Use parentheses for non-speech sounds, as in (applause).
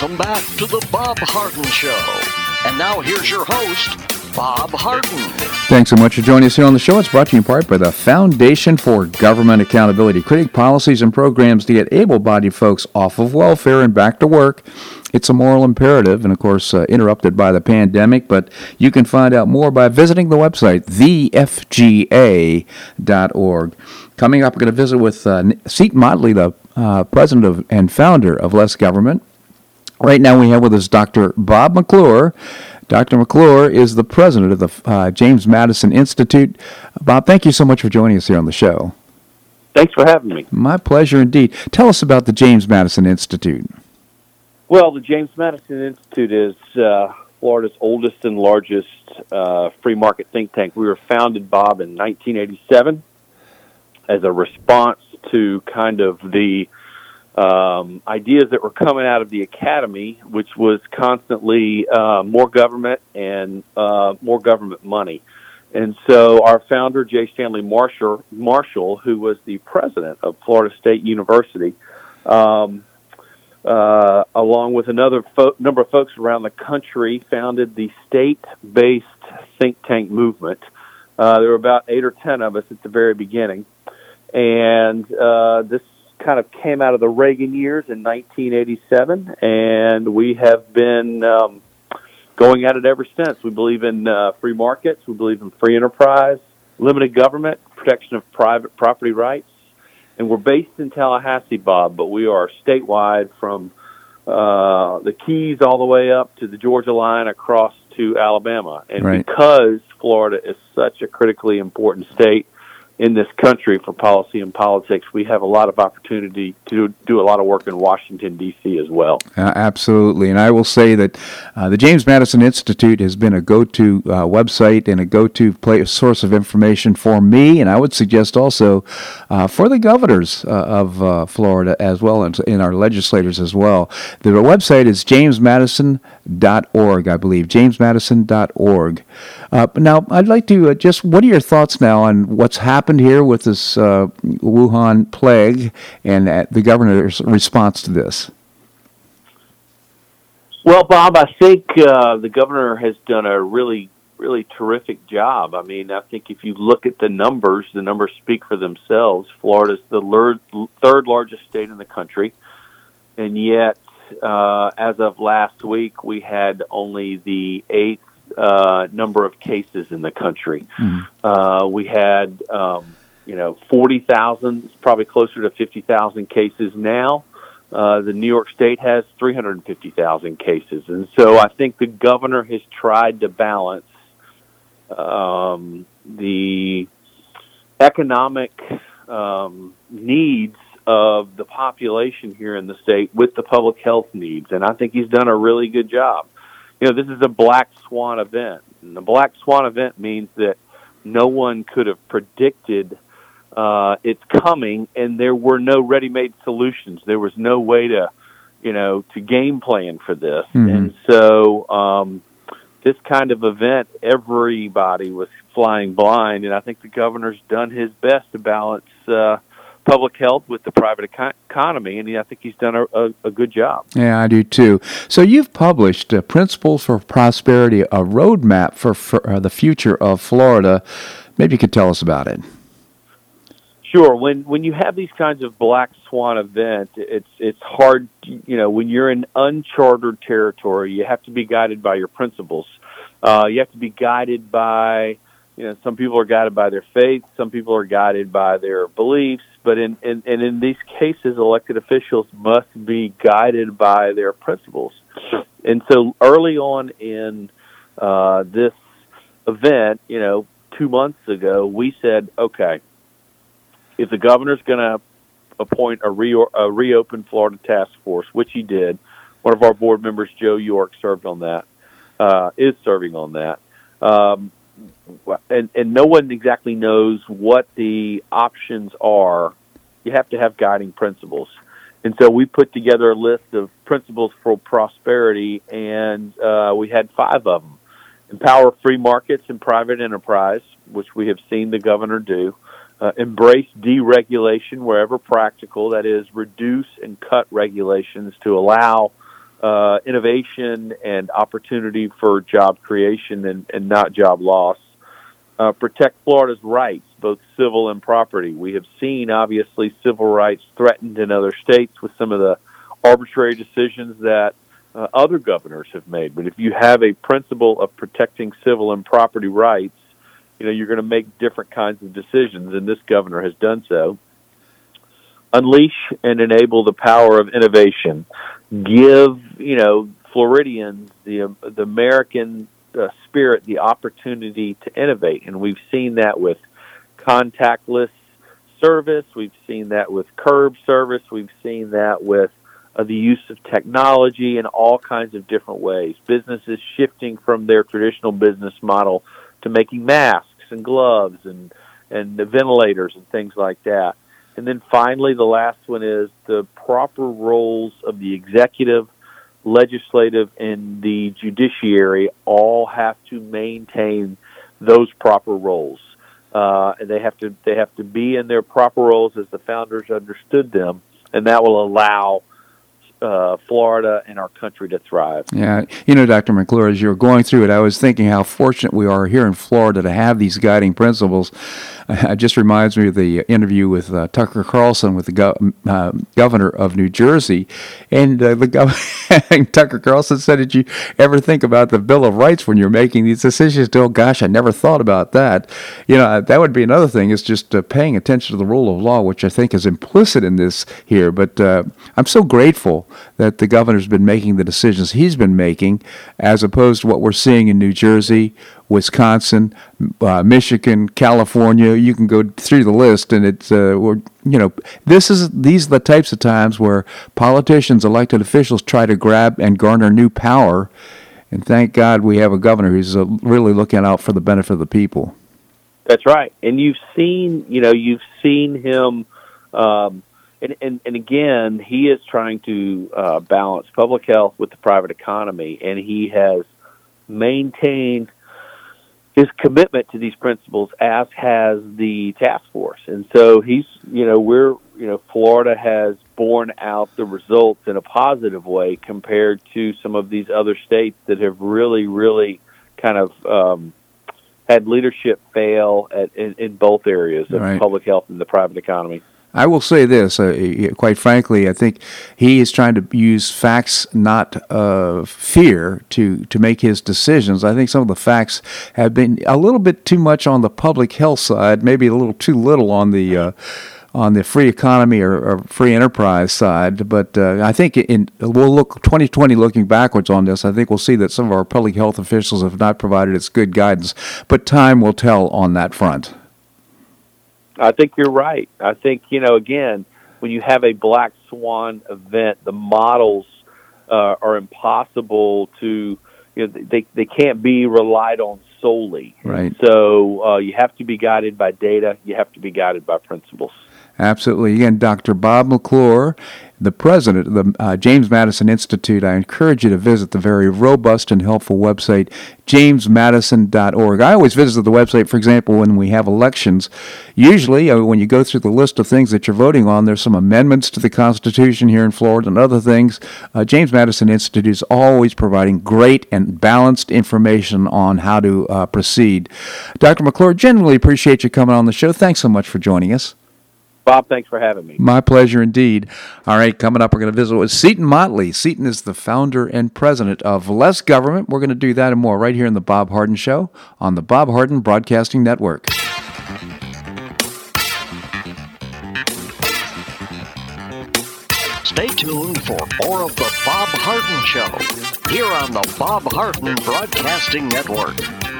Welcome back to the Bob Harden Show. And now here's your host, Bob Harden. Thanks so much for joining us here on the show. It's brought to you in part by the Foundation for Government Accountability, creating policies and programs to get able bodied folks off of welfare and back to work. It's a moral imperative, and of course, uh, interrupted by the pandemic. But you can find out more by visiting the website, thefga.org. Coming up, we're going to visit with uh, Seton Motley, the uh, president of, and founder of Less Government. Right now, we have with us Dr. Bob McClure. Dr. McClure is the president of the uh, James Madison Institute. Bob, thank you so much for joining us here on the show. Thanks for having me. My pleasure indeed. Tell us about the James Madison Institute. Well, the James Madison Institute is uh, Florida's oldest and largest uh, free market think tank. We were founded, Bob, in 1987 as a response to kind of the um, ideas that were coming out of the academy, which was constantly uh, more government and uh, more government money. And so our founder, Jay Stanley Marshall, Marshall who was the president of Florida State University, um, uh, along with another fo- number of folks around the country, founded the state-based think tank movement. Uh, there were about eight or ten of us at the very beginning, and uh, this kind of came out of the Reagan years in 1987, and we have been um, going at it ever since. We believe in uh, free markets, we believe in free enterprise, limited government, protection of private property rights, and we're based in Tallahassee, Bob, but we are statewide from uh, the Keys all the way up to the Georgia line across to Alabama. And Right. because Florida is such a critically important state, in this country for policy and politics, we have a lot of opportunity to do a lot of work in Washington, D.C. as well. Uh, absolutely. And I will say that uh, the James Madison Institute has been a go to uh, website and a go to source of information for me, and I would suggest also uh, for the governors uh, of uh, Florida as well and in our legislators as well. The website is jamesmadison.org, I believe, jamesmadison.org. now, I'd like to just, what are your thoughts now on what's happened here with this Wuhan plague and the governor's response to this? Well, Bob, I think uh, the governor has done a really, really terrific job. I mean, I think if you look at the numbers, the numbers speak for themselves. Florida's the lur- third largest state in the country, and yet, uh, as of last week, we had only the eighth uh, number of cases in the country. Mm-hmm. we had, um, you know, forty thousand, probably closer to fifty thousand cases now. Uh, the New York State has 350,000 cases, and so I think the governor has tried to balance um, the economic um, needs of the population here in the state with the public health needs, and I think he's done a really good job. You know, this is a black swan event, and the black swan event means that no one could have predicted uh, it's coming, and there were no ready-made solutions. There was no way to, you know, to game plan for this, Mhm. and so um, this kind of event, everybody was flying blind, and I think the governor's done his best to balance uh, public health with the private eco- economy, and I think he's done a, a, a good job. Yeah, I do too. So you've published uh, Principles for Prosperity, a roadmap for, for uh, the future of Florida. Maybe you could tell us about it. Sure. When when you have these kinds of black swan events, it's it's hard. You know, when you're in uncharted territory, you have to be guided by your principles. Uh, you have to be guided by, you know, some people are guided by their faith, some people are guided by their beliefs. But in, in and in these cases, elected officials must be guided by their principles. And so, early on in uh, this event, you know, two months ago, we said, okay if the governor's going to appoint a, re- a reopen Florida task force, which he did, one of our board members, Joe York, served on that, uh, is serving on that. Um, and, and no one exactly knows what the options are. You have to have guiding principles. And so we put together a list of principles for prosperity, and uh, we had five of them. Empower free markets and private enterprise, which we have seen the governor do uh, embrace deregulation wherever practical. That is, reduce and cut regulations to allow uh, innovation and opportunity for job creation and, and not job loss. Uh, protect Florida's rights, both civil and property. We have seen, obviously, civil rights threatened in other states with some of the arbitrary decisions that uh, other governors have made. But if you have a principle of protecting civil and property rights, you know you're going to make different kinds of decisions, and this governor has done so. Unleash and enable the power of innovation. Give you know Floridians the the American uh, spirit the opportunity to innovate, and we've seen that with contactless service. We've seen that with curb service. We've seen that with uh, the use of technology in all kinds of different ways. Businesses shifting from their traditional business model to making masks and gloves and and ventilators and things like that. And then finally, the last one is the proper roles of the executive, legislative, and the judiciary all have to maintain those proper roles. Uh, and they have to they have to be in their proper roles as the founders understood them, and that will allow uh, Florida and our country to thrive. Yeah, you know, Dr. McClure, as you were going through it, I was thinking how fortunate we are here in Florida to have these guiding principles. Uh, it just reminds me of the interview with uh, Tucker Carlson with the go- uh, governor of New Jersey, and uh, the gov- (laughs) Tucker Carlson said, "Did you ever think about the Bill of Rights when you're making these decisions?" Oh gosh, I never thought about that. You know, that would be another thing is just paying attention to the rule of law, which I think is implicit in this here. But I'm so grateful that the governor's been making the decisions he's been making, as opposed to what we're seeing in New Jersey, Wisconsin, uh, Michigan, California. You can go through the list, and it's uh, you know this is these are the types of times where politicians, elected officials, try to grab and garner new power. And thank God we have a governor who's uh, really looking out for the benefit of the people. That's right, and you've seen, you know, you've seen him um, and, and, and again, he is trying to uh, balance public health with the private economy, and he has maintained his commitment to these principles, as has the task force. And so he's, you know, we're, you know, Florida has borne out the results in a positive way compared to some of these other states that have really, really kind of um, had leadership fail at, in, in both areas of right. public health and the private economy. I will say this, uh, quite frankly, I think he is trying to use facts, not uh, fear, to, to make his decisions. I think some of the facts have been a little bit too much on the public health side, maybe a little too little on the uh, on the free economy or, or free enterprise side. But uh, I think in we'll look 2020 looking backwards on this. I think we'll see that some of our public health officials have not provided us good guidance. But time will tell on that front. I think you're right. I think you know again when you have a black swan event, the models uh, are impossible to you know they they can't be relied on solely. Right. So uh, you have to be guided by data. You have to be guided by principles. Absolutely. Again, Dr. Bob McClure the president of the uh, James Madison Institute, I encourage you to visit the very robust and helpful website, jamesmadison.org. I always visit the website, for example, when we have elections. Usually, uh, when you go through the list of things that you're voting on, there's some amendments to the Constitution here in Florida and other things. Uh, James Madison Institute is always providing great and balanced information on how to uh, proceed. Dr. McClure, generally appreciate you coming on the show. Thanks so much for joining us. Bob, thanks for having me. My pleasure indeed. All right, coming up, we're going to visit with Seton Motley. Seton is the founder and president of Less Government. We're going to do that and more right here in the Bob Harden Show on the Bob Harden Broadcasting Network. Stay tuned for more of the Bob Harden Show here on the Bob Harden Broadcasting Network.